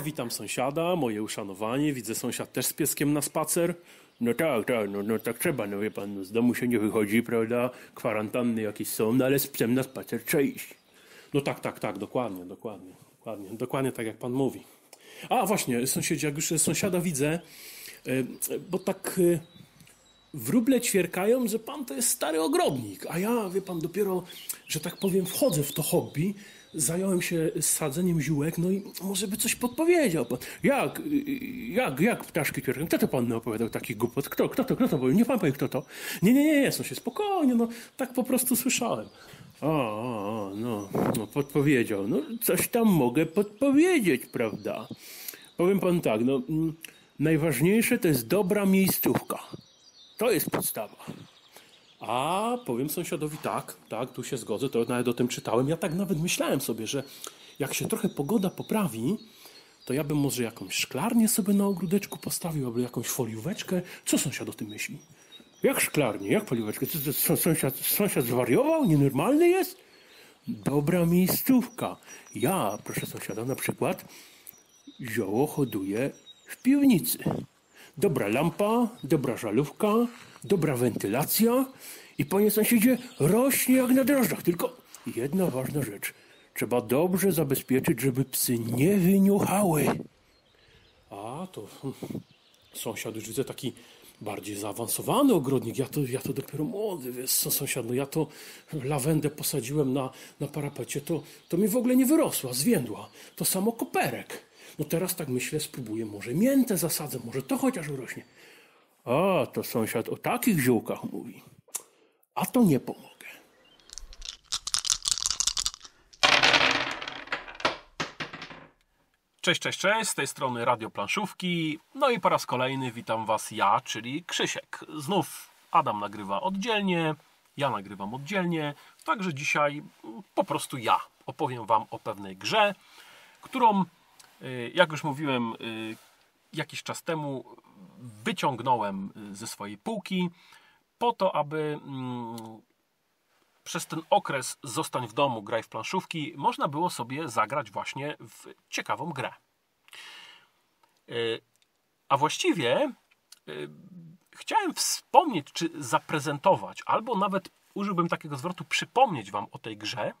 Witam sąsiada, moje uszanowanie. Widzę sąsiad też z pieskiem na spacer. No tak, tak, no, no tak trzeba, no wie pan, no, z domu się nie wychodzi, prawda? Kwarantanny jakieś są, no ale z psem na spacer trzeba iść. No tak, tak, tak, dokładnie, dokładnie, dokładnie, dokładnie tak jak pan mówi. A właśnie, sąsiedzi, jak już sąsiada widzę, y, bo tak y, wróble ćwierkają, że pan to jest stary ogrodnik, a ja, wie pan, dopiero, że tak powiem, wchodzę w to hobby, zająłem się sadzeniem ziółek, no i może by coś podpowiedział pan. Jak, jak, jak ptaszki ćwierkają? Kto to pan opowiadał takich głupot? Kto, kto to, kto to? Nie pan powie, kto to? Nie, nie, nie, nie, się spokojnie, no tak po prostu słyszałem. O, o, o no, no, podpowiedział. No, coś tam mogę podpowiedzieć, prawda? Powiem pan tak, no, mm, najważniejsze to jest dobra miejscówka. To jest podstawa. A powiem sąsiadowi tak, tak, tu się zgodzę, to nawet o tym czytałem. Ja tak nawet myślałem sobie, że jak się trochę pogoda poprawi, to ja bym może jakąś szklarnię sobie na ogródeczku postawił, albo jakąś folióweczkę. Co sąsiad o tym myśli? Jak szklarnię, jak folióweczkę? Co, co, sąsiad, sąsiad zwariował? Nienormalny jest? Dobra miejscówka. Ja, proszę sąsiada, na przykład zioło hoduję w piwnicy. Dobra lampa, dobra żalówka, dobra wentylacja i panie sąsiedzie rośnie jak na drożdżach. Tylko jedna ważna rzecz. Trzeba dobrze zabezpieczyć, żeby psy nie wyniuchały. A, to hmm, sąsiad już widzę taki bardziej zaawansowany ogrodnik. Ja to, ja to dopiero młody, wiesz, sąsiad, no ja to lawendę posadziłem na, na parapecie, to, to mi w ogóle nie wyrosła, zwiędła. To samo koperek. No teraz tak myślę, spróbuję, może miętę zasadzę, może to chociaż urośnie. A, to sąsiad o takich ziółkach mówi. A to nie pomogę. Cześć, cześć, cześć, z tej strony Radio Planszówki. No i po raz kolejny witam Was ja, czyli Krzysiek. Znów Adam nagrywa oddzielnie, ja nagrywam oddzielnie, także dzisiaj po prostu ja opowiem Wam o pewnej grze, którą, y, jak już mówiłem y, jakiś czas temu, wyciągnąłem y, ze swojej półki po to, aby mm, przez ten okres zostań w domu, graj w planszówki, można było sobie zagrać właśnie w ciekawą grę. Y, a właściwie y, chciałem wspomnieć, czy zaprezentować, albo nawet użyłbym takiego zwrotu, przypomnieć Wam o tej grze,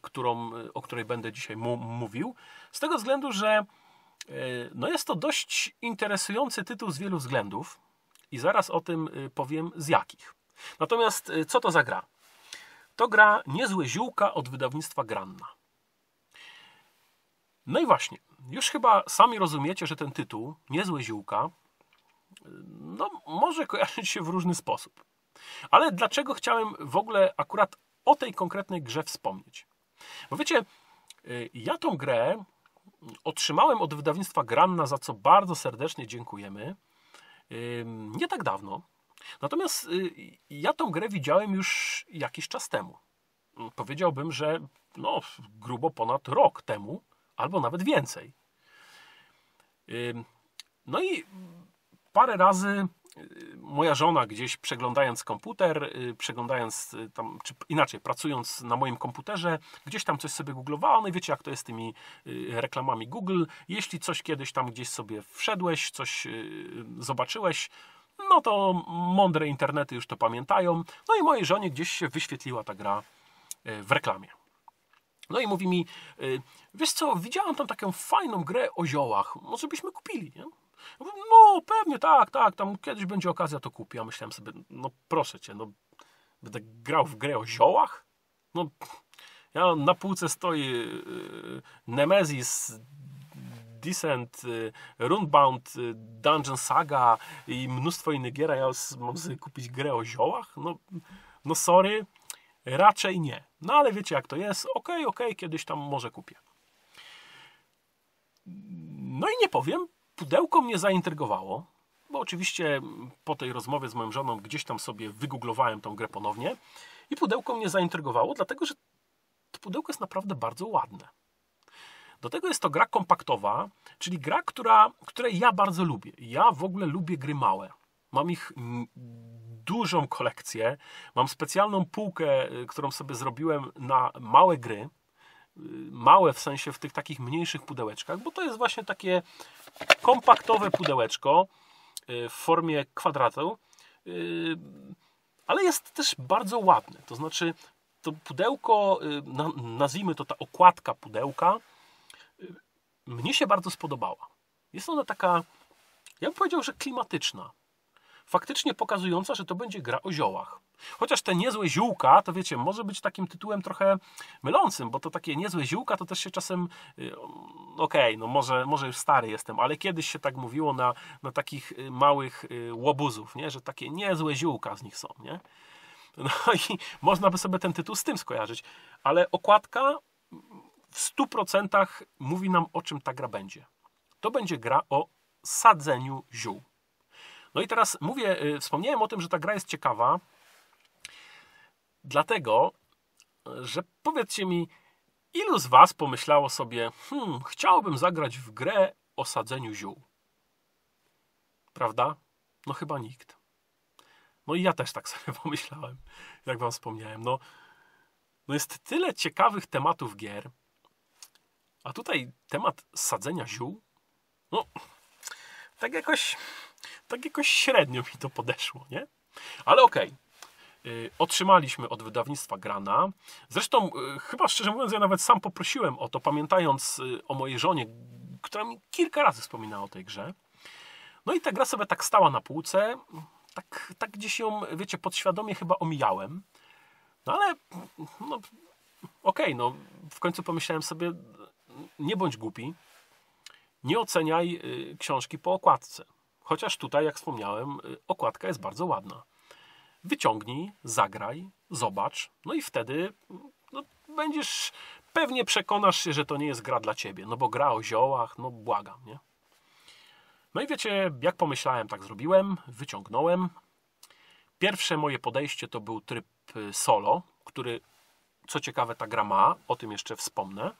którą, o której będę dzisiaj mówił, z tego względu, że no jest to dość interesujący tytuł z wielu względów i zaraz o tym powiem z jakich. Natomiast co to za gra? To gra Niezłe Ziółka od wydawnictwa Granna. No i właśnie, już chyba sami rozumiecie, że ten tytuł, Niezłe Ziółka, no, może kojarzyć się w różny sposób. Ale dlaczego chciałem w ogóle akurat o tej konkretnej grze wspomnieć? Bo wiecie, ja tą grę otrzymałem od wydawnictwa Granna, za co bardzo serdecznie dziękujemy, nie tak dawno. Natomiast y, ja tą grę widziałem już jakiś czas temu. Powiedziałbym, że no, grubo ponad rok temu, albo nawet więcej. No i parę razy moja żona gdzieś przeglądając komputer, y, przeglądając tam, czy inaczej, pracując na moim komputerze, gdzieś tam coś sobie googlowała, no i wiecie jak to jest z tymi reklamami Google. Jeśli coś kiedyś tam gdzieś sobie wszedłeś, coś zobaczyłeś, no to mądre internety już to pamiętają. No i mojej żonie gdzieś się wyświetliła ta gra w reklamie. No i mówi mi, wiesz co, widziałam tam taką fajną grę o ziołach, może byśmy kupili, nie? No pewnie, tak, tak, tam kiedyś będzie okazja, to kupię. Ja myślałem sobie, no proszę Cię, no będę grał w grę o ziołach? No, ja na półce stoi e, Nemesis Descent, y, Runebound, y, Dungeon Saga i mnóstwo innych gier, a ja mam sobie kupić grę o ziołach? No, no sorry, raczej nie. No ale wiecie jak to jest, okej, okay, okej, okay, kiedyś tam może kupię. No i nie powiem, pudełko mnie zaintrygowało, bo oczywiście po tej rozmowie z moją żoną gdzieś tam sobie wygooglowałem tą grę ponownie i pudełko mnie zaintrygowało, dlatego że to pudełko jest naprawdę bardzo ładne. Do tego jest to gra kompaktowa, czyli gra, która, której ja bardzo lubię. Ja w ogóle lubię gry małe. Mam ich dużą kolekcję. Mam specjalną półkę, y, którą sobie zrobiłem na małe gry. Małe w sensie w tych takich mniejszych pudełeczkach, bo to jest właśnie takie kompaktowe pudełeczko y, w formie kwadratu, y, ale jest też bardzo ładne. To znaczy, to pudełko, nazwijmy to ta okładka pudełka, mnie się bardzo spodobała. Jest ona taka, ja bym powiedział, że klimatyczna. Faktycznie pokazująca, że to będzie gra o ziołach. Chociaż te niezłe ziółka, to wiecie, może być takim tytułem trochę mylącym, bo to takie niezłe ziółka to też się czasem, y, okej, okay, no może, może już stary jestem, ale kiedyś się tak mówiło na, na takich y, małych y, łobuzów, nie? że takie niezłe ziółka z nich są. Nie? No i można by sobie ten tytuł z tym skojarzyć, ale okładka w 100% mówi nam o czym ta gra będzie. To będzie gra o sadzeniu ziół. No i teraz mówię, wspomniałem o tym, że ta gra jest ciekawa, Dlatego, że powiedzcie mi, ilu z Was pomyślało sobie, hmm, chciałbym zagrać w grę o sadzeniu ziół? Prawda? No chyba nikt. No i ja też tak sobie pomyślałem, jak Wam wspomniałem. No, no jest tyle ciekawych tematów gier, a tutaj temat sadzenia ziół, no tak jakoś, tak jakoś średnio mi to podeszło, nie? Ale okej, okay. Y, otrzymaliśmy od wydawnictwa Grana. Zresztą, y, chyba szczerze mówiąc, ja nawet sam poprosiłem o to, pamiętając y, o mojej żonie, która mi kilka razy wspominała o tej grze. No i ta gra sobie tak stała na półce. Tak, tak gdzieś ją, wiecie, podświadomie chyba omijałem. No ale, no, okej, okay, no w końcu pomyślałem sobie, nie bądź głupi, nie oceniaj książki po okładce. Chociaż tutaj, jak wspomniałem, okładka jest bardzo ładna wyciągnij, zagraj, zobacz, no i wtedy no, będziesz, pewnie przekonasz się, że to nie jest gra dla ciebie, no bo gra o ziołach, no błagam, nie? No i wiecie, jak pomyślałem, tak zrobiłem, wyciągnąłem. Pierwsze moje podejście to był tryb y, solo, który, co ciekawe, ta gra ma, o tym jeszcze wspomnę.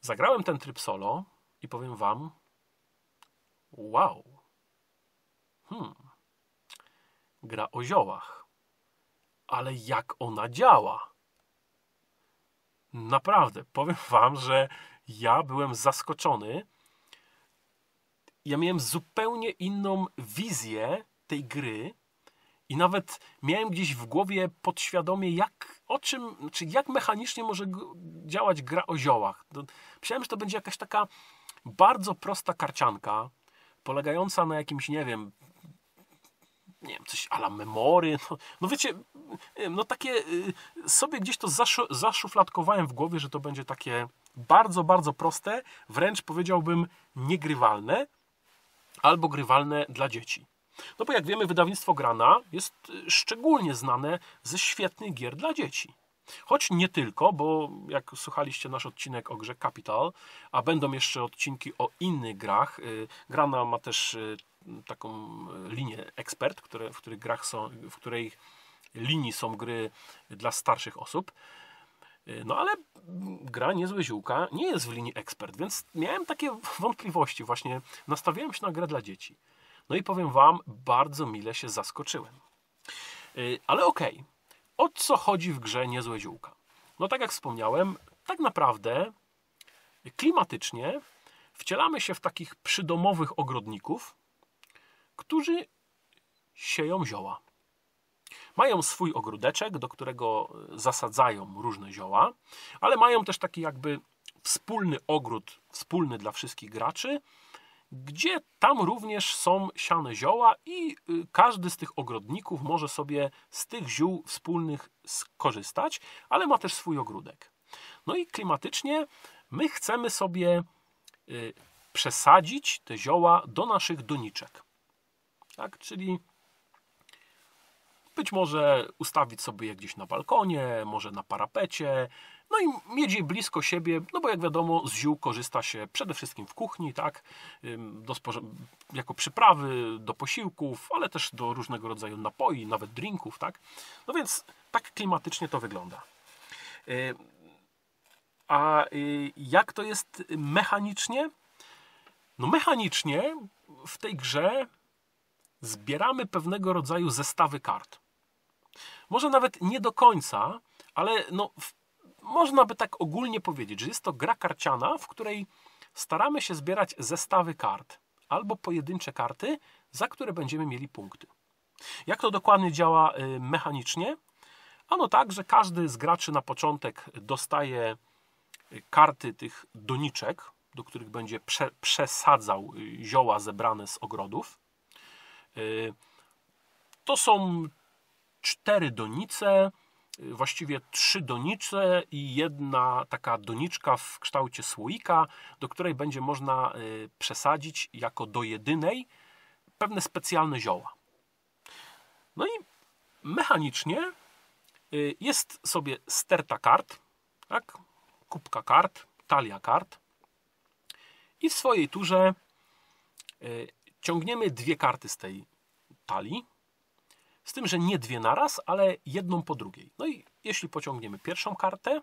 Zagrałem ten tryb solo i powiem wam, wow, hmm, gra o ziołach. Ale jak ona działa? Naprawdę, powiem Wam, że ja byłem zaskoczony. Ja miałem zupełnie inną wizję tej gry i nawet miałem gdzieś w głowie podświadomie, jak, o czym, czy jak mechanicznie może działać gra o ziołach. Myślałem, że to będzie jakaś taka bardzo prosta karcianka, polegająca na jakimś, nie wiem, nie wiem, coś ala memory, no, no wiecie, no takie y, sobie gdzieś to zaszu, zaszufladkowałem w głowie, że to będzie takie bardzo, bardzo proste, wręcz powiedziałbym niegrywalne, albo grywalne dla dzieci. No bo jak wiemy, wydawnictwo Grana jest y, szczególnie znane ze świetnych gier dla dzieci. Choć nie tylko, bo jak słuchaliście nasz odcinek o grze Capital, a będą jeszcze odcinki o innych grach, y, Grana ma też taką e, linię ekspert, które, w których grach są, w której linii są gry dla starszych osób. E, no ale gra Niezłe Ziółka nie jest w linii ekspert, więc miałem takie wątpliwości. Właśnie nastawiałem się na grę dla dzieci. No i powiem Wam, bardzo mile się zaskoczyłem. E, ale okej, okay. o co chodzi w grze Niezłe Ziółka? No tak jak wspomniałem, tak naprawdę klimatycznie wcielamy się w takich przydomowych ogrodników, którzy sieją zioła. Mają swój ogródeczek, do którego zasadzają różne zioła, ale mają też taki jakby wspólny ogród, wspólny dla wszystkich graczy, gdzie tam również są siane zioła i y, każdy z tych ogrodników może sobie z tych ziół wspólnych skorzystać, ale ma też swój ogródek. No i klimatycznie my chcemy sobie y, przesadzić te zioła do naszych doniczek. Tak? Czyli być może ustawić sobie je gdzieś na balkonie, może na parapecie, no i mieć je blisko siebie, no bo jak wiadomo, z ziół korzysta się przede wszystkim w kuchni, tak, do jako przyprawy do posiłków, ale też do różnego rodzaju napoi, nawet drinków, tak. No więc tak klimatycznie to wygląda. A y, jak to jest mechanicznie? No mechanicznie w tej grze zbieramy pewnego rodzaju zestawy kart. Może nawet nie do końca, ale no, można by tak ogólnie powiedzieć, że jest to gra karciana, w której staramy się zbierać zestawy kart albo pojedyncze karty, za które będziemy mieli punkty. Jak to dokładnie działa y, mechanicznie? Ano tak, że każdy z graczy na początek dostaje y, karty tych doniczek, do których będzie prze, przesadzał y, zioła zebrane z ogrodów. To są cztery donice, właściwie trzy donicze i jedna taka doniczka w kształcie słoika, do której będzie można przesadzić jako do jedynej pewne specjalne zioła. No i mechanicznie y, jest sobie sterta kart, tak? kubka kart, talia kart i w swojej turze y, ciągniemy dwie karty z tej talii, z tym, że nie dwie naraz, ale jedną po drugiej. No i jeśli pociągniemy pierwszą kartę,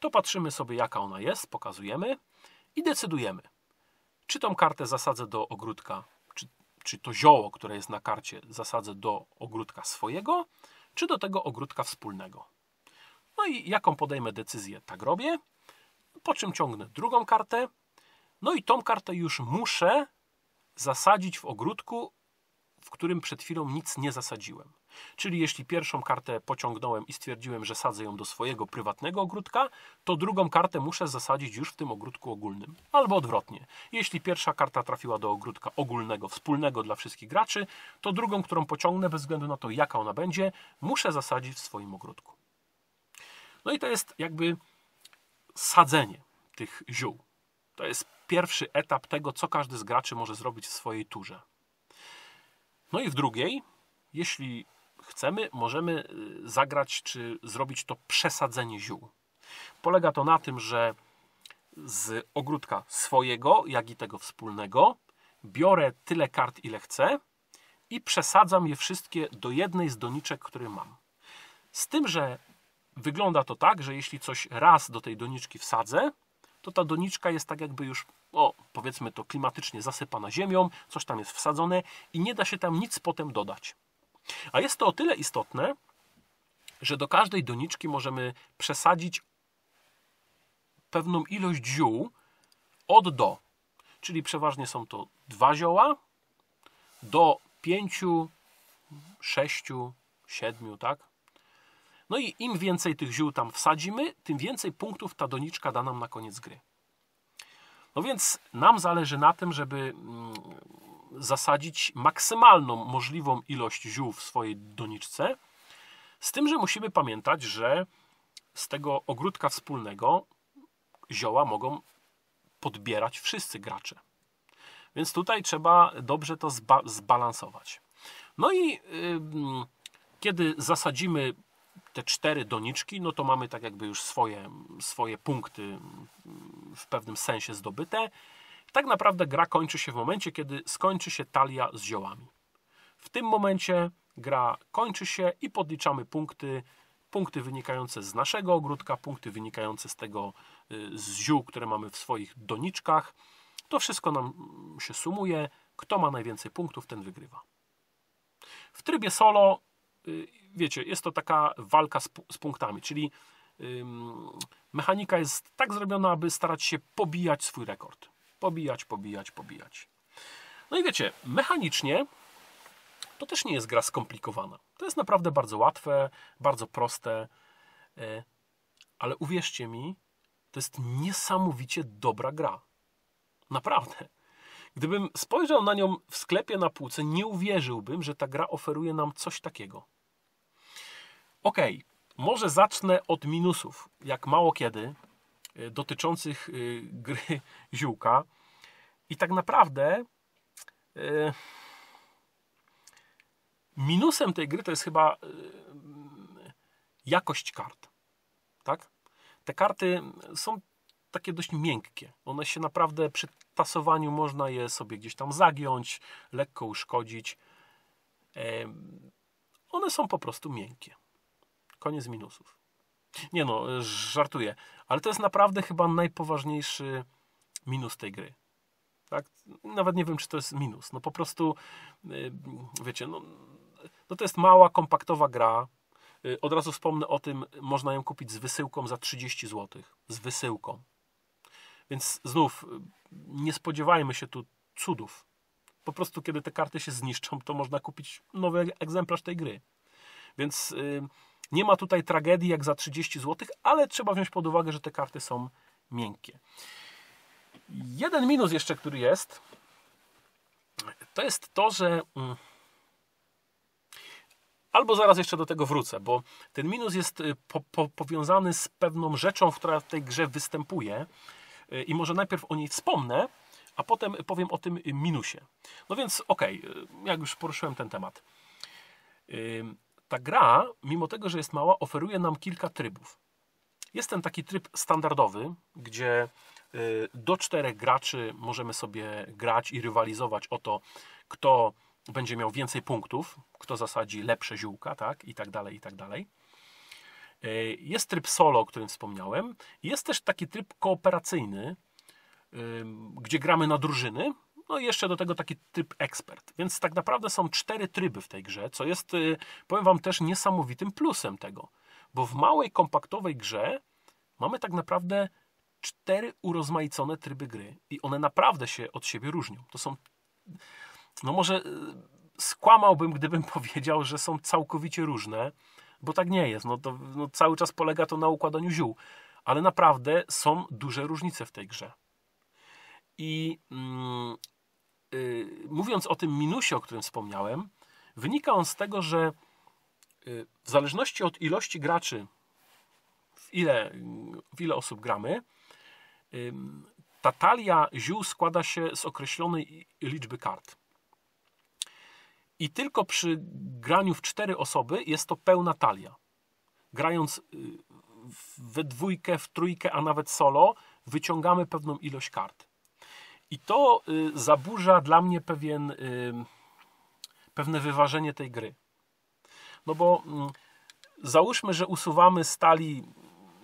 to patrzymy sobie jaka ona jest, pokazujemy i decydujemy, czy tą kartę zasadzę do ogródka czy to zioło, które jest na karcie, zasadzę do ogródka swojego, czy do tego ogródka wspólnego. No i jaką podejmę decyzję, tak robię. Po czym ciągnę drugą kartę. No i tą kartę już muszę zasadzić w ogródku, w którym przed chwilą nic nie zasadziłem. Czyli jeśli pierwszą kartę pociągnąłem i stwierdziłem, że sadzę ją do swojego prywatnego ogródka, to drugą kartę muszę zasadzić już w tym ogródku ogólnym. Albo odwrotnie. Jeśli pierwsza karta trafiła do ogródka ogólnego, wspólnego dla wszystkich graczy, to drugą, którą pociągnę, bez względu na to, jaka ona będzie, muszę zasadzić w swoim ogródku. No i to jest jakby sadzenie tych ziół. To jest pierwszy etap tego, co każdy z graczy może zrobić w swojej turze. No i w drugiej, jeśli chcemy, możemy y, zagrać czy zrobić to przesadzenie ziół. Polega to na tym, że z ogródka swojego, jak i tego wspólnego, biorę tyle kart, ile chcę i przesadzam je wszystkie do jednej z doniczek, które mam. Z tym, że wygląda to tak, że jeśli coś raz do tej doniczki wsadzę, to ta doniczka jest tak jakby już, o, powiedzmy to klimatycznie zasypana ziemią, coś tam jest wsadzone i nie da się tam nic potem dodać. A jest to o tyle istotne, że do każdej doniczki możemy przesadzić pewną ilość ziół od do. Czyli przeważnie są to dwa zioła do pięciu, sześciu, siedmiu, tak? No i im więcej tych ziół tam wsadzimy, tym więcej punktów ta doniczka da nam na koniec gry. No więc nam zależy na tym, żeby mm, zasadzić maksymalną możliwą ilość ziół w swojej doniczce. Z tym, że musimy pamiętać, że z tego ogródka wspólnego zioła mogą podbierać wszyscy gracze. Więc tutaj trzeba dobrze to zba zbalansować. No i yy, kiedy zasadzimy te cztery doniczki, no to mamy tak jakby już swoje, swoje punkty w pewnym sensie zdobyte. Tak naprawdę gra kończy się w momencie, kiedy skończy się talia z ziołami. W tym momencie gra kończy się i podliczamy punkty, punkty wynikające z naszego ogródka, punkty wynikające z tego y, z ziół, które mamy w swoich doniczkach. To wszystko nam się sumuje. Kto ma najwięcej punktów, ten wygrywa. W trybie solo, y, wiecie, jest to taka walka z, z punktami, czyli mechanika jest tak zrobiona, aby starać się pobijać swój rekord. Pobijać, pobijać, pobijać. No i wiecie, mechanicznie to też nie jest gra skomplikowana. To jest naprawdę bardzo łatwe, bardzo proste, e, ale uwierzcie mi, to jest niesamowicie dobra gra. Naprawdę. Gdybym spojrzał na nią w sklepie na półce, nie uwierzyłbym, że ta gra oferuje nam coś takiego. Ok, może zacznę od minusów, jak mało kiedy, Y, dotyczących y, gry ziółka. I tak naprawdę y, minusem tej gry to jest chyba jakość kart. Tak? Te karty są takie dość miękkie. One się naprawdę przy tasowaniu można je sobie gdzieś tam zagiąć, lekko uszkodzić. One są po prostu miękkie. Koniec minusów. Nie no, żartuję. Ale to jest naprawdę chyba najpoważniejszy minus tej gry. Tak? Nawet nie wiem, czy to jest minus. No po prostu, y, wiecie, no, no to jest mała, kompaktowa gra. Y, Od razu wspomnę o tym, można ją kupić z wysyłką za 30 zł. Z wysyłką. Więc znów y, nie spodziewajmy się tu cudów. Po prostu, kiedy te karty się zniszczą, to można kupić nowy egzemplarz tej gry. Więc y, nie ma tutaj tragedii jak za 30 zł, ale trzeba wziąć pod uwagę, że te karty są miękkie. Jeden minus jeszcze, który jest, to jest to, że. mm, Albo zaraz jeszcze do tego wrócę, bo ten minus jest y, po, po, powiązany z pewną rzeczą, która w tej grze występuje. Y, I może najpierw o niej wspomnę, a potem powiem o tym minusie. No więc, okej, y, jak już poruszyłem ten temat. Y, Ta gra, mimo tego, że jest mała, oferuje nam kilka trybów. Jest ten taki tryb standardowy, gdzie y, do czterech graczy możemy sobie grać i rywalizować o to, kto będzie miał więcej punktów, kto zasadzi lepsze ziółka, tak, i tak dalej, i tak dalej. Y, Jest tryb solo, o którym wspomniałem. Jest też taki tryb kooperacyjny, ym, gdzie gramy na drużyny. No i jeszcze do tego taki tryb ekspert. Więc tak naprawdę są cztery tryby w tej grze, co jest, y, powiem Wam, też niesamowitym plusem tego. Bo w małej, kompaktowej grze mamy tak naprawdę cztery urozmaicone tryby gry. I one naprawdę się od siebie różnią. To są. No może y, skłamałbym, gdybym powiedział, że są całkowicie różne, bo tak nie jest. No to no, cały czas polega to na układaniu ziół. Ale naprawdę są duże różnice w tej grze. I mm, mówiąc o tym minusie, o którym wspomniałem, wynika on z tego, że y, w zależności od ilości graczy, w ile, w ile osób gramy, ta talia ziół składa się z określonej liczby kart. I tylko przy graniu w cztery osoby jest to pełna talia. Grając y, we dwójkę, w trójkę, a nawet solo, wyciągamy pewną ilość kart. I to y, zaburza dla mnie pewien, y, pewne wyważenie tej gry. No bo mm, załóżmy, że usuwamy z talii,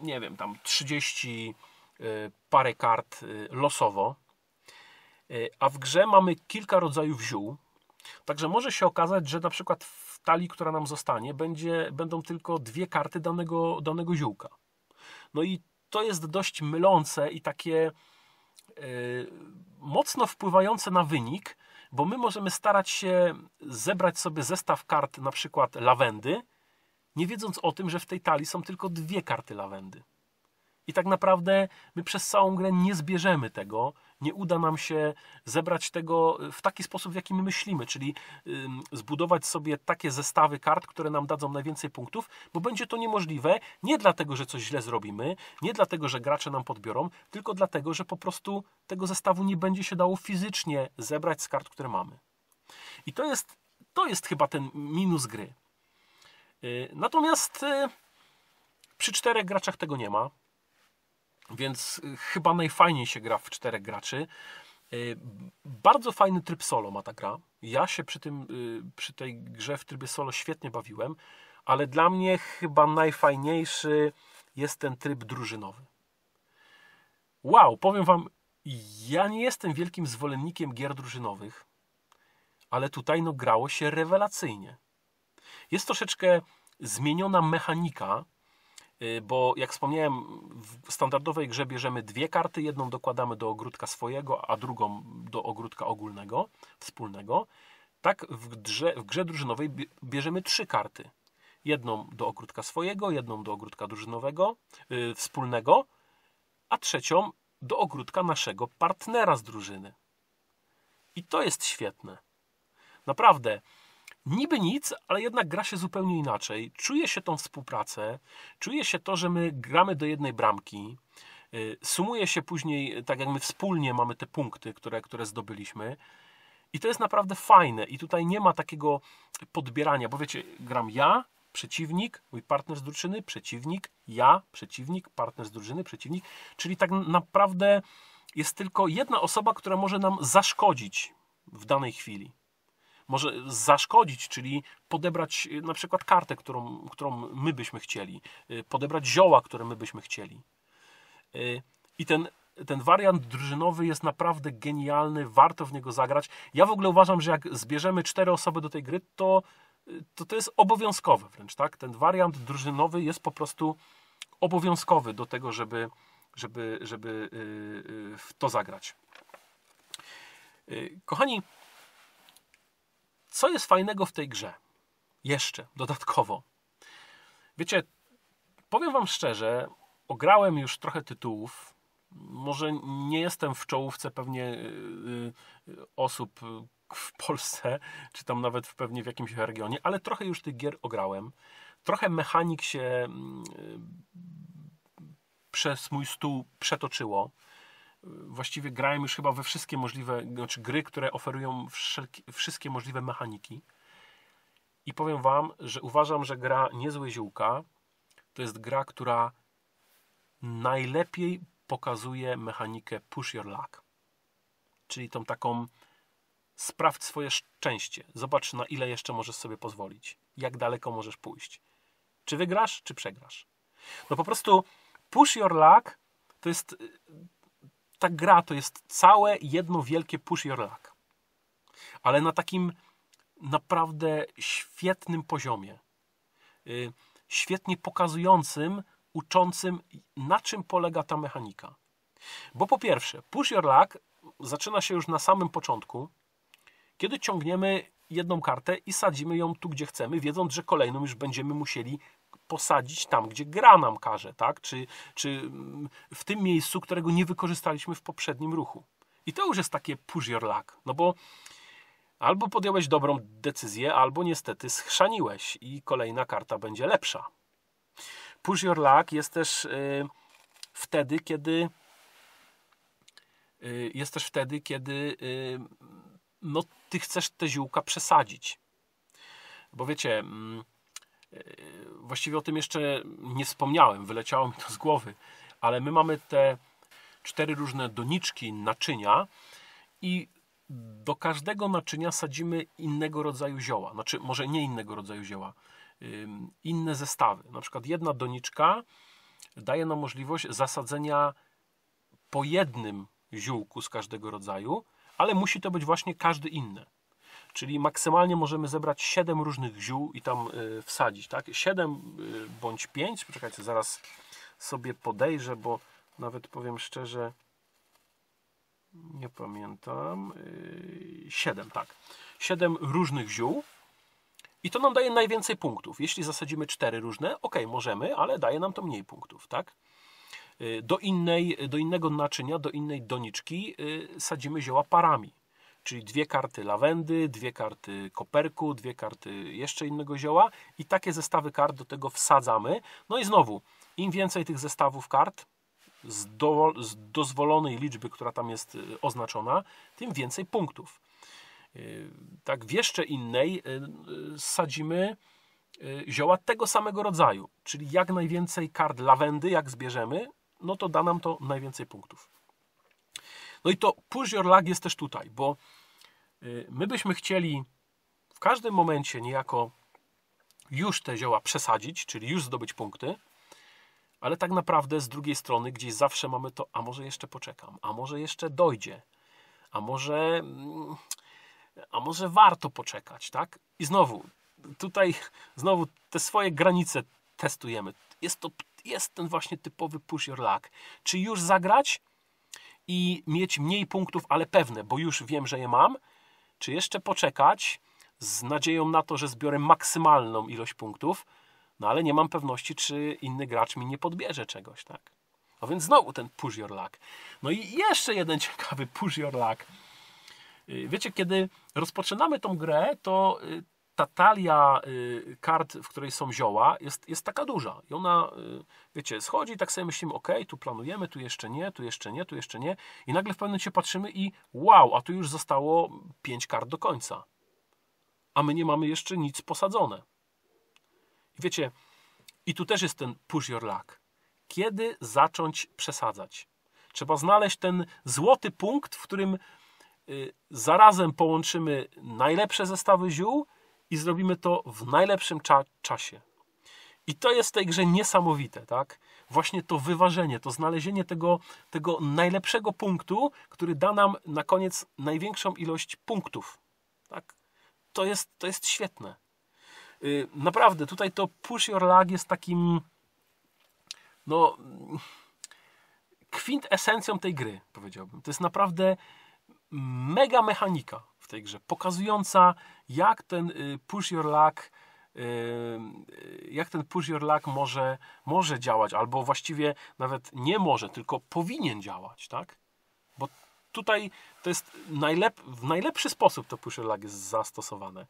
nie wiem, tam 30 y, parę kart losowo, a w grze mamy kilka rodzajów ziół. Także może się okazać, że na przykład w talii, która nam zostanie, będzie, będą tylko dwie karty danego, danego ziółka. No i to jest dość mylące i takie mocno wpływające na wynik, bo my możemy starać się zebrać sobie zestaw kart, na przykład lawendy, nie wiedząc o tym, że w tej talii są tylko dwie karty lawendy. I tak naprawdę my przez całą grę nie zbierzemy tego, nie uda nam się zebrać tego w taki sposób, w jaki my myślimy, czyli zbudować sobie takie zestawy kart, które nam dadzą najwięcej punktów, bo będzie to niemożliwe nie dlatego, że coś źle zrobimy, nie dlatego, że gracze nam podbiorą, tylko dlatego, że po prostu tego zestawu nie będzie się dało fizycznie zebrać z kart, które mamy. I to jest, to jest chyba ten minus gry. Yy, Natomiast yy, przy czterech graczach tego nie ma. Więc y, chyba najfajniej się gra w czterech graczy. Y, Bardzo fajny tryb solo ma ta gra. Ja się przy, tym, y, przy tej grze w trybie solo świetnie bawiłem, ale dla mnie chyba najfajniejszy jest ten tryb drużynowy. Wow, powiem Wam, ja nie jestem wielkim zwolennikiem gier drużynowych, ale tutaj no grało się rewelacyjnie. Jest troszeczkę zmieniona mechanika, bo jak wspomniałem, w standardowej grze bierzemy dwie karty, jedną dokładamy do ogródka swojego, a drugą do ogródka ogólnego, wspólnego. Tak w grze, w grze drużynowej bie- bierzemy trzy karty. Jedną do ogródka swojego, jedną do ogródka drużynowego, yy, wspólnego, a trzecią do ogródka naszego partnera z drużyny. I to jest świetne. Naprawdę. Niby nic, ale jednak gra się zupełnie inaczej. Czuje się tą współpracę, czuje się to, że my gramy do jednej bramki. y, Sumuje się później, tak jak my wspólnie mamy te punkty, które, które zdobyliśmy. I to jest naprawdę fajne. I tutaj nie ma takiego podbierania, bo wiecie, gram ja, przeciwnik, mój partner z drużyny, przeciwnik, ja, przeciwnik, partner z drużyny, przeciwnik. Czyli tak naprawdę jest tylko jedna osoba, która może nam zaszkodzić w danej chwili może zaszkodzić, czyli podebrać y, na przykład kartę, którą, którą my byśmy chcieli, y, podebrać zioła, które my byśmy chcieli. Y, I ten, ten wariant drużynowy jest naprawdę genialny, warto w niego zagrać. Ja w ogóle uważam, że jak zbierzemy cztery osoby do tej gry, to to, to jest obowiązkowe wręcz, tak? Ten wariant drużynowy jest po prostu obowiązkowy do tego, żeby, żeby, żeby w to zagrać. Kochani, co jest fajnego w tej grze? Jeszcze dodatkowo. Wiecie, powiem Wam szczerze, ograłem już trochę tytułów. Może nie jestem w czołówce pewnie y, y, osób w Polsce, czy tam nawet pewnie w jakimś regionie, ale trochę już tych gier ograłem. Trochę mechanik się mm, y, przez mój stół przetoczyło. Właściwie grałem już chyba we wszystkie możliwe, znaczy gry, które oferują wszystkie możliwe mechaniki. I powiem Wam, że uważam, że gra Niezłe Ziółka to jest gra, która najlepiej pokazuje mechanikę push your luck. Czyli tą taką sprawdź swoje szczęście. Zobacz na ile jeszcze możesz sobie pozwolić. Jak daleko możesz pójść. Czy wygrasz, czy przegrasz. No po prostu push your luck to jest ta gra to jest całe jedno wielkie push your luck. Ale na takim naprawdę świetnym poziomie. Y, świetnie pokazującym, uczącym, na czym polega ta mechanika. Bo po pierwsze, push your luck zaczyna się już na samym początku, kiedy ciągniemy jedną kartę i sadzimy ją tu, gdzie chcemy, wiedząc, że kolejną już będziemy musieli posadzić tam, gdzie gra nam każe, tak? Czy, czy w tym miejscu, którego nie wykorzystaliśmy w poprzednim ruchu. I to już jest takie push your luck, no bo albo podjąłeś dobrą decyzję, albo niestety schrzaniłeś i kolejna karta będzie lepsza. Push your luck jest też yy, wtedy, kiedy yy, jest też wtedy, kiedy yy, no, ty chcesz te ziółka przesadzić. Bo wiecie, yy, właściwie o tym jeszcze nie wspomniałem, wyleciało mi to z głowy, ale my mamy te cztery różne doniczki naczynia i do każdego naczynia sadzimy innego rodzaju zioła. Znaczy, może nie innego rodzaju zioła, inne zestawy. Na przykład jedna doniczka daje nam możliwość zasadzenia po jednym ziółku z każdego rodzaju, ale musi to być właśnie każdy inny. Czyli maksymalnie możemy zebrać 7 różnych ziół i tam y, wsadzić, tak? 7 y, bądź 5. Poczekajcie, zaraz sobie podejrzę, bo nawet powiem szczerze, nie pamiętam. 7, y, tak. 7 różnych ziół. I to nam daje najwięcej punktów. Jeśli zasadzimy 4 różne, ok, możemy, ale daje nam to mniej punktów, tak? Do, innej, do innego naczynia, do innej doniczki sadzimy zioła parami czyli dwie karty lawendy, dwie karty koperku, dwie karty jeszcze innego zioła i takie zestawy kart do tego wsadzamy. No i znowu, im więcej tych zestawów kart z, do, z dozwolonej liczby, która tam jest y, oznaczona, tym więcej punktów. Y, tak, w jeszcze innej y, sadzimy zioła tego samego rodzaju, czyli jak najwięcej kart lawendy, jak zbierzemy, no to da nam to najwięcej punktów. No i to push your luck jest też tutaj, bo y, my byśmy chcieli w każdym momencie niejako już te zioła przesadzić, czyli już zdobyć punkty, ale tak naprawdę z drugiej strony gdzieś zawsze mamy to, a może jeszcze poczekam, a może jeszcze dojdzie, a może, mm, a może warto poczekać, tak? I znowu, tutaj znowu te swoje granice testujemy. Jest to jest ten właśnie typowy push your luck. Czy już zagrać, i mieć mniej punktów, ale pewne, bo już wiem, że je mam, czy jeszcze poczekać z nadzieją na to, że zbiorę maksymalną ilość punktów, no ale nie mam pewności, czy inny gracz mi nie podbierze czegoś, tak? No więc znowu ten push your luck. No i jeszcze jeden ciekawy push your luck. Y, wiecie, kiedy rozpoczynamy tą grę, to y, ta talia y, kart, w której są zioła, jest, jest taka duża. I ona, y, wiecie, schodzi i tak sobie myślimy, ok, tu planujemy, tu jeszcze nie, tu jeszcze nie, tu jeszcze nie. I nagle w pewnym momencie patrzymy i wow, a tu już zostało 5 kart do końca. A my nie mamy jeszcze nic posadzone. I wiecie, i tu też jest ten push your luck. Kiedy zacząć przesadzać? Trzeba znaleźć ten złoty punkt, w którym y, zarazem połączymy najlepsze zestawy ziół i zrobimy to w najlepszym cza czasie. I to jest w tej grze niesamowite, tak? Właśnie to wyważenie, to znalezienie tego, tego najlepszego punktu, który da nam na koniec największą ilość punktów. Tak? To, jest, to jest świetne. y, naprawdę, tutaj to push your lag jest takim no kwintesencją tej gry, powiedziałbym. To jest naprawdę mega mechanika w tej grze, pokazująca jak ten y, push your luck y, jak ten push your luck może, może działać, albo właściwie nawet nie może, tylko powinien działać, tak? Bo tutaj to jest najlep w najlepszy sposób to push your luck jest zastosowane.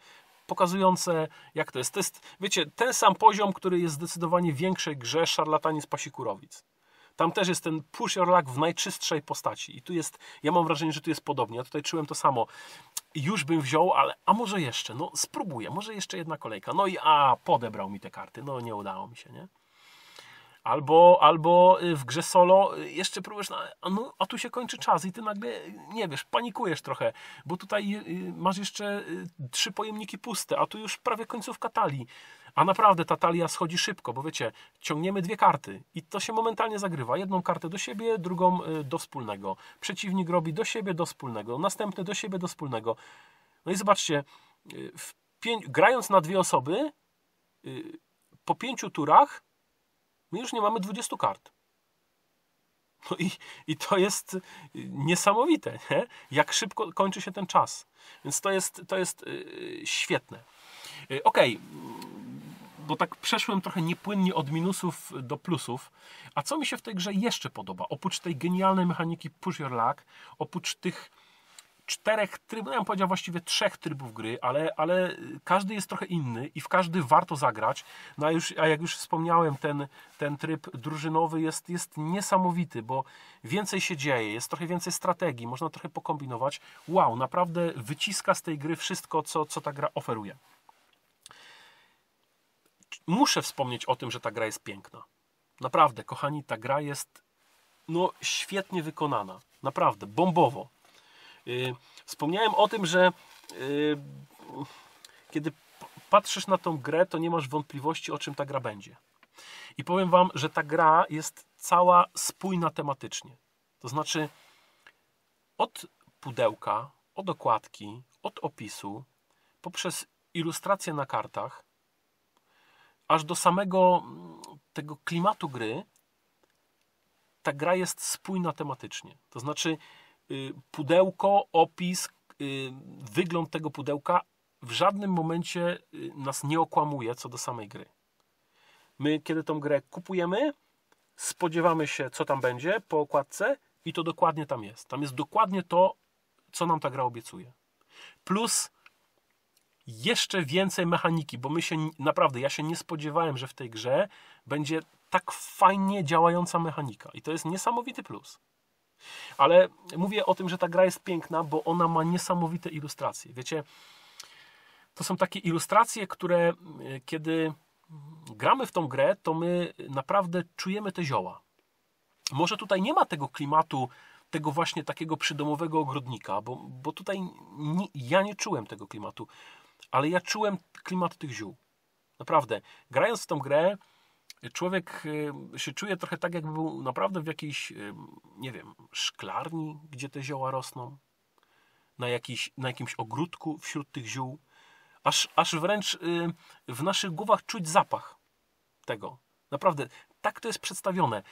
Pokazujące, jak to jest. To jest, wiecie, ten sam poziom, który jest zdecydowanie większej grze Szarlatani z Pasikurowic. Tam też jest ten push your luck w najczystszej postaci. I tu jest, ja mam wrażenie, że tu jest podobnie. Ja tutaj czułem to samo. Już bym wziął, ale a może jeszcze, no spróbuję, może jeszcze jedna kolejka. No i a, podebrał mi te karty. No nie udało mi się, nie? Albo, albo y, w grze solo y, jeszcze próbujesz, a, no, a tu się kończy czas i ty nagle, nie wiesz, panikujesz trochę, bo tutaj y, masz jeszcze trzy pojemniki puste, a tu już prawie końcówka talii. A naprawdę ta talia schodzi szybko, bo wiecie, ciągniemy dwie karty i to się momentalnie zagrywa. Jedną kartę do siebie, drugą do wspólnego. Przeciwnik robi do siebie, do wspólnego. Następny do siebie, do wspólnego. No i zobaczcie, grając na dwie osoby, po pięciu turach my już nie mamy 20 kart. No i, i to jest niesamowite, nie? jak szybko kończy się ten czas. Więc to jest, to jest yy, świetne. Yy, Okej, okay. bo tak przeszłem trochę niepłynnie od minusów do plusów. A co mi się w tej grze jeszcze podoba? Oprócz tej genialnej mechaniki Push Your Luck, oprócz tych czterech trybów, no ja bym powiedział właściwie trzech trybów gry, ale, ale każdy jest trochę inny i w każdy warto zagrać. No a, już, a jak już wspomniałem, ten, ten tryb drużynowy jest, jest niesamowity, bo więcej się dzieje, jest trochę więcej strategii, można trochę pokombinować. Wow, naprawdę wyciska z tej gry wszystko, co, co ta gra oferuje. Muszę wspomnieć o tym, że ta gra jest piękna. Naprawdę, kochani, ta gra jest no, świetnie wykonana. Naprawdę, bombowo. Y, wspomniałem o tym, że y, kiedy patrzysz na tą grę, to nie masz wątpliwości, o czym ta gra będzie. I powiem Wam, że ta gra jest cała spójna tematycznie. To znaczy, od pudełka, od okładki, od opisu, poprzez ilustracje na kartach, aż do samego mm, tego klimatu gry, ta gra jest spójna tematycznie. To znaczy, pudełko, opis, y, wygląd tego pudełka w żadnym momencie y, nas nie okłamuje co do samej gry. My, kiedy tą grę kupujemy, spodziewamy się, co tam będzie po okładce, i to dokładnie tam jest. Tam jest dokładnie to, co nam ta gra obiecuje. Plus jeszcze więcej mechaniki, bo my się naprawdę, ja się nie spodziewałem, że w tej grze będzie tak fajnie działająca mechanika. I to jest niesamowity plus. Ale mówię o tym, że ta gra jest piękna, bo ona ma niesamowite ilustracje. Wiecie, to są takie ilustracje, które e, kiedy gramy w tą grę, to my naprawdę czujemy te zioła. Może tutaj nie ma tego klimatu, tego właśnie takiego przydomowego ogrodnika, bo, bo tutaj nie, ja nie czułem tego klimatu, ale ja czułem klimat tych ziół. Naprawdę, grając w tą grę, człowiek e, się czuje trochę tak, jakby był naprawdę w jakiejś, e, nie wiem, szklarni, gdzie te zioła rosną, na, jakiś, na jakimś ogródku wśród tych ziół, aż, aż wręcz e, w naszych głowach czuć zapach tego. Naprawdę, tak to jest przedstawione.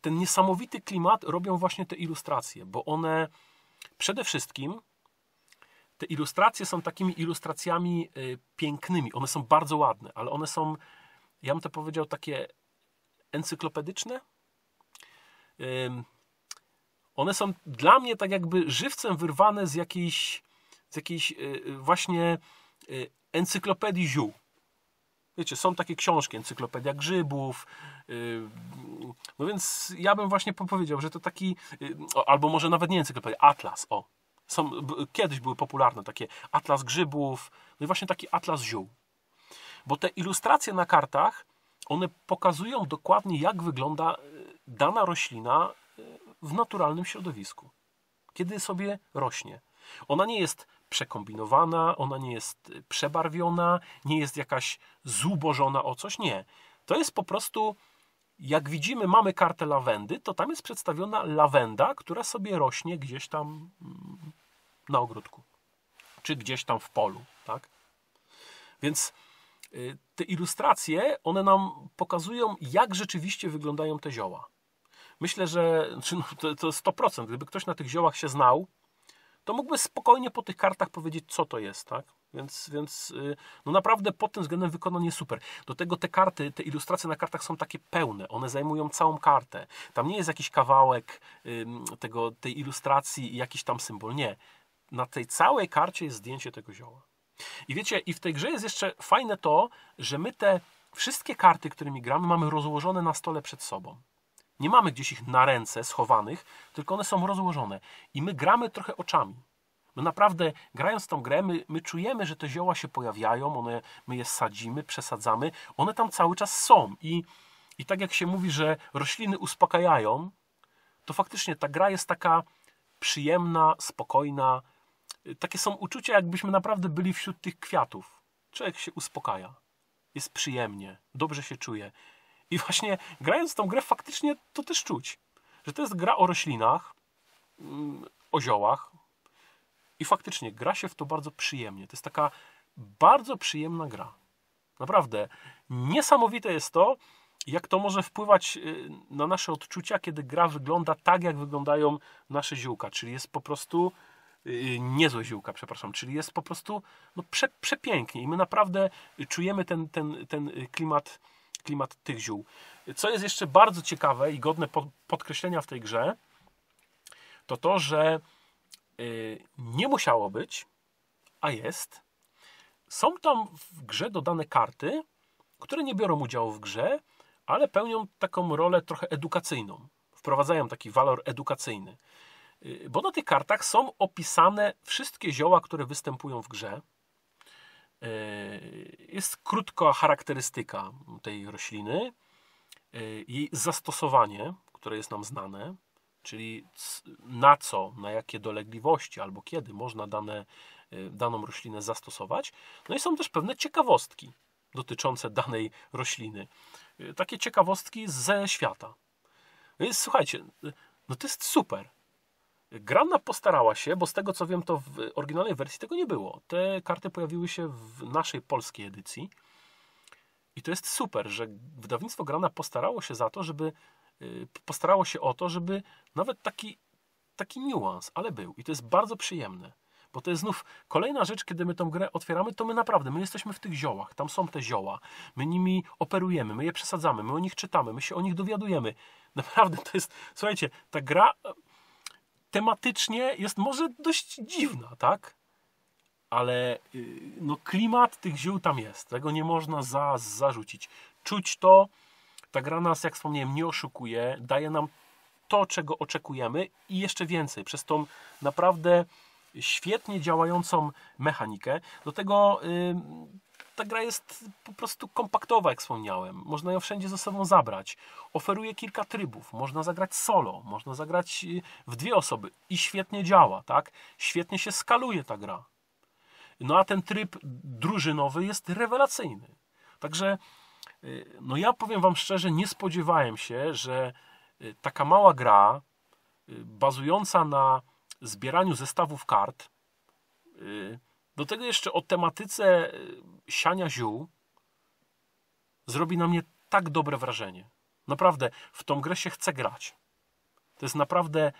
Ten niesamowity klimat robią właśnie te ilustracje, bo one przede wszystkim te ilustracje są takimi ilustracjami pięknymi. One są bardzo ładne, ale one są ja bym to powiedział, takie encyklopedyczne. One są dla mnie tak jakby żywcem wyrwane z jakiejś, z jakiejś y, y, właśnie y, encyklopedii ziół. Wiecie, są takie książki, encyklopedia grzybów. No więc ja bym właśnie powiedział, że to taki, albo może nawet nie encyklopedia, atlas, o. Są, kiedyś były popularne takie atlas grzybów, no i właśnie taki atlas ziół. Bo te ilustracje na kartach, one pokazują dokładnie, jak wygląda e, dana roślina e, w naturalnym środowisku. Kiedy sobie rośnie. Ona nie jest przekombinowana, ona nie jest e, przebarwiona, nie jest jakaś zubożona o coś. Nie. To jest po prostu, jak widzimy, mamy kartę lawendy, to tam jest przedstawiona lawenda, która sobie rośnie gdzieś tam mm, na ogródku, czy gdzieś tam w polu. Tak? Więc te ilustracje, one nam pokazują, jak rzeczywiście wyglądają te zioła. Myślę, że znaczy, no, to, to 100%. Gdyby ktoś na tych ziołach się znał, to mógłby spokojnie po tych kartach powiedzieć, co to jest, tak? Więc, więc y, no naprawdę pod tym względem wykonanie super. Do tego te karty, te ilustracje na kartach są takie pełne, one zajmują całą kartę. Tam nie jest jakiś kawałek tego, tej ilustracji i jakiś tam symbol. Nie. Na tej całej karcie jest zdjęcie tego zioła. I wiecie, i w tej grze jest jeszcze fajne to, że my te wszystkie karty, którymi gramy, mamy rozłożone na stole przed sobą. Nie mamy gdzieś ich na ręce schowanych, tylko one są rozłożone. I my gramy trochę oczami. My naprawdę, grając tą grę, my, my czujemy, że te zioła się pojawiają, one, my je sadzimy, przesadzamy, one tam cały czas są. I, I tak jak się mówi, że rośliny uspokajają, to faktycznie ta gra jest taka przyjemna, spokojna. Takie są uczucia, jakbyśmy naprawdę byli wśród tych kwiatów. Człowiek się uspokaja. Jest przyjemnie, dobrze się czuje. I właśnie grając tą grę, faktycznie to też czuć. Że to jest gra o roślinach, mm, o ziołach. I faktycznie gra się w to bardzo przyjemnie. To jest taka bardzo przyjemna gra. Naprawdę. Niesamowite jest to, jak to może wpływać y, na nasze odczucia, kiedy gra wygląda tak, jak wyglądają nasze ziółka. Czyli jest po prostu niezłe ziółka, przepraszam, czyli jest po prostu no, prze, przepięknie i my naprawdę czujemy ten, ten, ten klimat klimat tych ziół. Co jest jeszcze bardzo ciekawe i godne podkreślenia w tej grze, to to, że y, nie musiało być, a jest. Są tam w grze dodane karty, które nie biorą udziału w grze, ale pełnią taką rolę trochę edukacyjną. Wprowadzają taki walor edukacyjny. Y, bo na tych kartach są opisane wszystkie zioła, które występują w grze. E, jest krótka charakterystyka tej rośliny, e, jej zastosowanie, które jest nam znane, czyli na co, na jakie dolegliwości albo kiedy można dane, daną roślinę zastosować. No i są też pewne ciekawostki dotyczące danej rośliny. Takie ciekawostki ze świata. Więc słuchajcie, no to jest super. Grana postarała się, bo z tego co wiem, to w oryginalnej wersji tego nie było. Te karty pojawiły się w naszej polskiej edycji. I to jest super, że wydawnictwo Grana postarało się za to, żeby y, postarało się o to, żeby nawet taki, taki niuans, ale był. I to jest bardzo przyjemne. Bo to jest znów kolejna rzecz, kiedy my tą grę otwieramy, to my naprawdę, my jesteśmy w tych ziołach, tam są te zioła, my nimi operujemy, my je przesadzamy, my o nich czytamy, my się o nich dowiadujemy. Naprawdę to jest, słuchajcie, ta gra tematycznie jest może dość dziwna, tak? Ale y, no, klimat tych ziół tam jest. Tego nie można za, zarzucić. Czuć to. Ta gra nas, jak wspomniałem, nie oszukuje. Daje nam to, czego oczekujemy i jeszcze więcej. Przez tą naprawdę świetnie działającą mechanikę. Do tego ta gra jest po prostu kompaktowa, jak wspomniałem. Można ją wszędzie ze sobą zabrać. Oferuje kilka trybów. Można zagrać solo, można zagrać y, w dwie osoby i świetnie działa, tak? Świetnie się skaluje ta gra. No a ten tryb drużynowy jest rewelacyjny. Także y, no ja powiem wam szczerze, nie spodziewałem się, że y, taka mała gra bazująca na zbieraniu zestawów kart do tego jeszcze o tematyce e, siania ziół zrobi na mnie tak dobre wrażenie. Naprawdę, w tą grę się chce grać. To jest naprawdę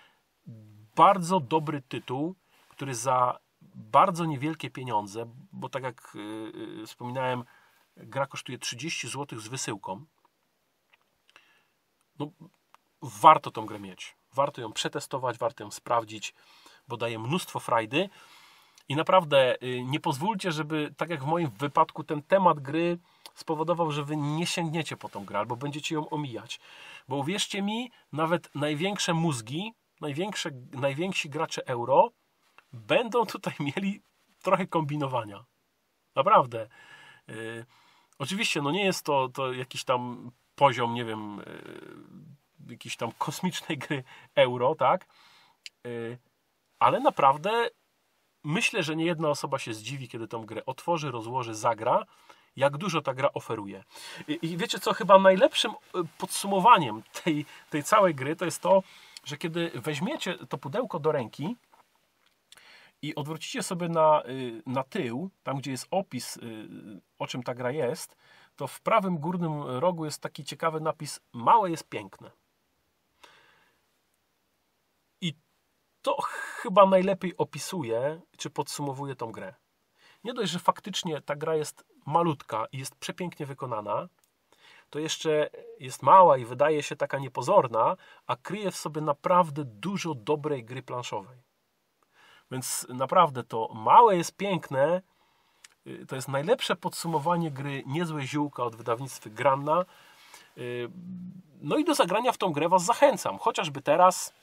bardzo dobry tytuł, który za bardzo niewielkie pieniądze, bo tak jak yy, wspominałem, gra kosztuje 30 zł z wysyłką. No, warto tą grę mieć. Warto ją przetestować, warto ją sprawdzić, bo daje mnóstwo frajdy. I naprawdę y, nie pozwólcie, żeby, tak jak w moim wypadku, ten temat gry spowodował, że wy nie sięgniecie po tą grę albo będziecie ją omijać. Bo uwierzcie mi, nawet największe mózgi, największe, najwięksi gracze euro będą tutaj mieli trochę kombinowania. Naprawdę. Yy, oczywiście, no nie jest to, to jakiś tam poziom, nie wiem, yy, jakiejś tam kosmicznej gry euro, tak? Ale naprawdę myślę, że nie jedna osoba się zdziwi, kiedy tą grę otworzy, rozłoży, zagra, jak dużo ta gra oferuje. I, i wiecie co, chyba najlepszym e, podsumowaniem tej, tej całej gry to jest to, że kiedy weźmiecie to pudełko do ręki i odwrócicie sobie na, y, na tył, tam gdzie jest opis, y, o czym ta gra jest, to w prawym górnym rogu jest taki ciekawy napis Małe jest piękne. I to chyba najlepiej opisuje, czy podsumowuje tą grę. Nie dość, że faktycznie ta gra jest malutka i jest przepięknie wykonana, to jeszcze jest mała i wydaje się taka niepozorna, a kryje w sobie naprawdę dużo dobrej gry planszowej. Więc naprawdę to małe jest piękne. To jest najlepsze podsumowanie gry Niezłe Ziółka od wydawnictwa Granna. No i do zagrania w tą grę Was zachęcam. Chociażby teraz,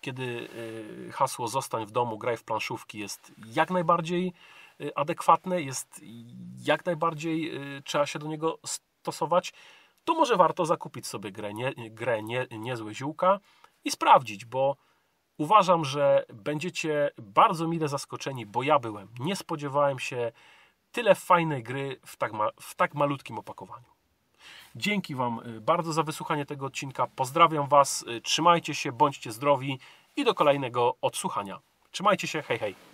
kiedy y, hasło zostań w domu, graj w planszówki jest jak najbardziej adekwatne, jest jak najbardziej trzeba się do niego stosować, to może warto zakupić sobie grę, nie, grę nie, Niezłe Ziółka i sprawdzić, bo uważam, że będziecie bardzo mile zaskoczeni, bo ja byłem. Nie spodziewałem się tyle fajnej gry w tak, ma, w tak malutkim opakowaniu. Dzięki Wam y, bardzo za wysłuchanie tego odcinka. Pozdrawiam Was, y, trzymajcie się, bądźcie zdrowi i do kolejnego odsłuchania. Trzymajcie się, hej hej.